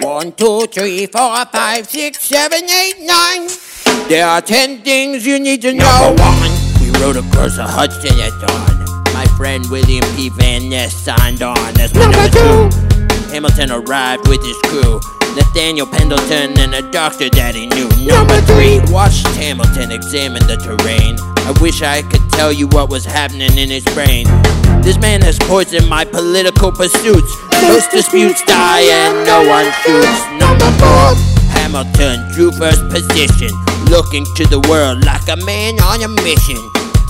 One, two, three, four, five, six, seven, eight, nine. There are ten things you need to know. Number one, we rode across the Hudson at dawn. My friend William P. Van Ness signed on. That's number, number two. Hamilton arrived with his crew. Nathaniel Pendleton and a doctor that he knew. Number three, watched Hamilton examine the terrain. I wish I could tell you what was happening in his brain. This man has poisoned my political pursuits. Most disputes die and no one shoots. Number four, Hamilton drew first position, looking to the world like a man on a mission.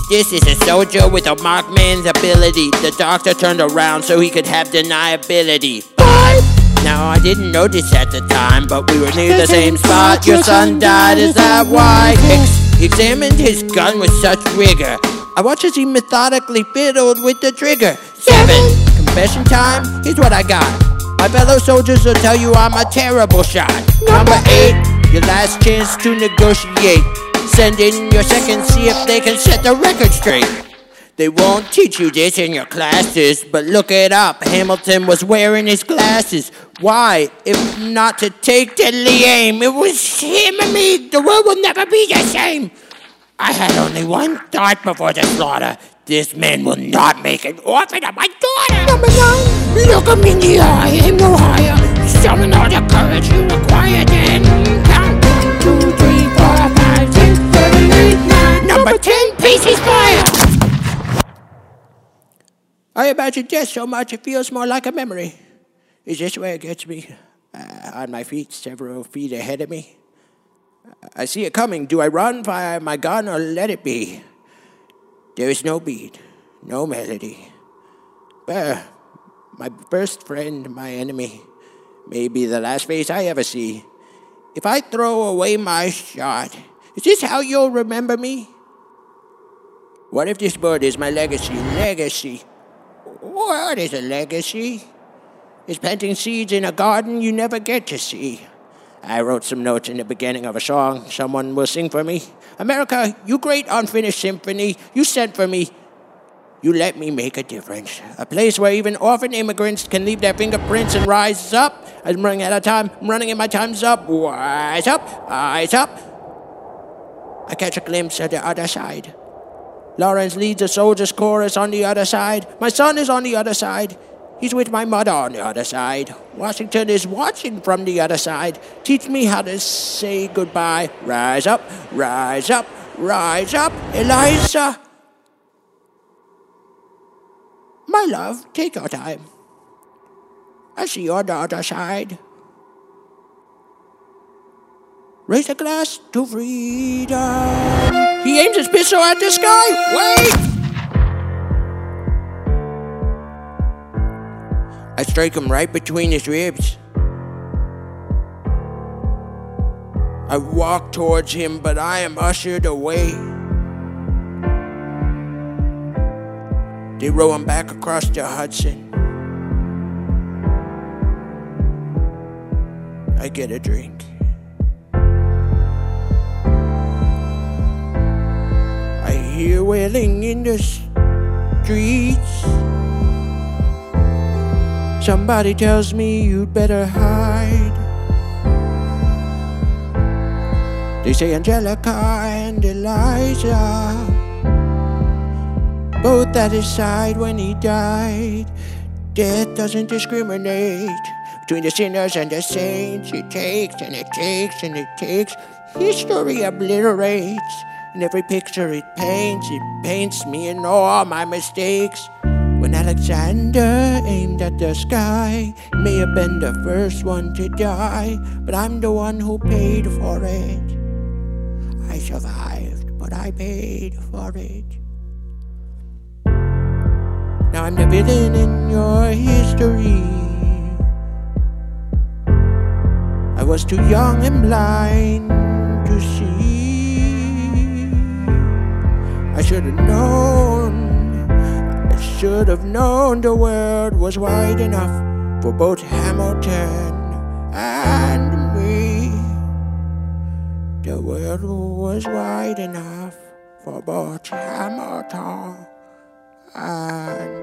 This is a soldier with a markman's ability. The doctor turned around so he could have deniability. Five. Now I didn't notice at the time, but we were near the same spot. Your son died, is that why? Ex- examined his gun with such rigor. I watched as he methodically fiddled with the trigger. Seven. Confession time. Here's what I got. My fellow soldiers will tell you I'm a terrible shot. Number eight. Your last chance to negotiate. Send in your second, see if they can set the record straight. They won't teach you this in your classes, but look it up. Hamilton was wearing his glasses. Why? If not to take deadly aim, it was him and me. The world will never be the same. I had only one thought before the slaughter. This man will not make an orphan of my daughter. Number nine, look him in the eye, aim no higher. Summon all the courage you require, then count one, two, three, four, five, six, seven, eight, nine. Number ten, pieces fire. I imagine death so much it feels more like a memory. Is this where it gets me? Uh, on my feet, several feet ahead of me. I see it coming. Do I run, fire my gun, or let it be? There is no beat, no melody. But my first friend, my enemy, may be the last face I ever see. If I throw away my shot, is this how you'll remember me? What if this bird is my legacy? Legacy. What is a legacy? It's planting seeds in a garden you never get to see. I wrote some notes in the beginning of a song someone will sing for me. America, you great unfinished symphony, you sent for me. You let me make a difference. A place where even orphan immigrants can leave their fingerprints and rise up. I'm running out of time. I'm running and my time's up. Rise up. Rise up. I catch a glimpse of the other side. Laurens leads a soldier's chorus on the other side. My son is on the other side. He's with my mother on the other side. Washington is watching from the other side. Teach me how to say goodbye. Rise up, rise up, rise up, Eliza. My love, take your time. I see you on the other side. Raise a glass to freedom. He aims his pistol at the sky. Wait! I strike him right between his ribs. I walk towards him, but I am ushered away. They row him back across the Hudson. I get a drink. I hear wailing in the streets. Somebody tells me you'd better hide. They say Angelica and Eliza both at his side when he died. Death doesn't discriminate between the sinners and the saints. It takes and it takes and it takes. History obliterates. And every picture it paints, it paints me and all my mistakes. When Alexander aimed at the sky, may have been the first one to die, but I'm the one who paid for it. I survived, but I paid for it. Now I'm the villain in your history. I was too young and blind to see. I should have known, should have known the world was wide enough for both Hamilton and me. The world was wide enough for both Hamilton and.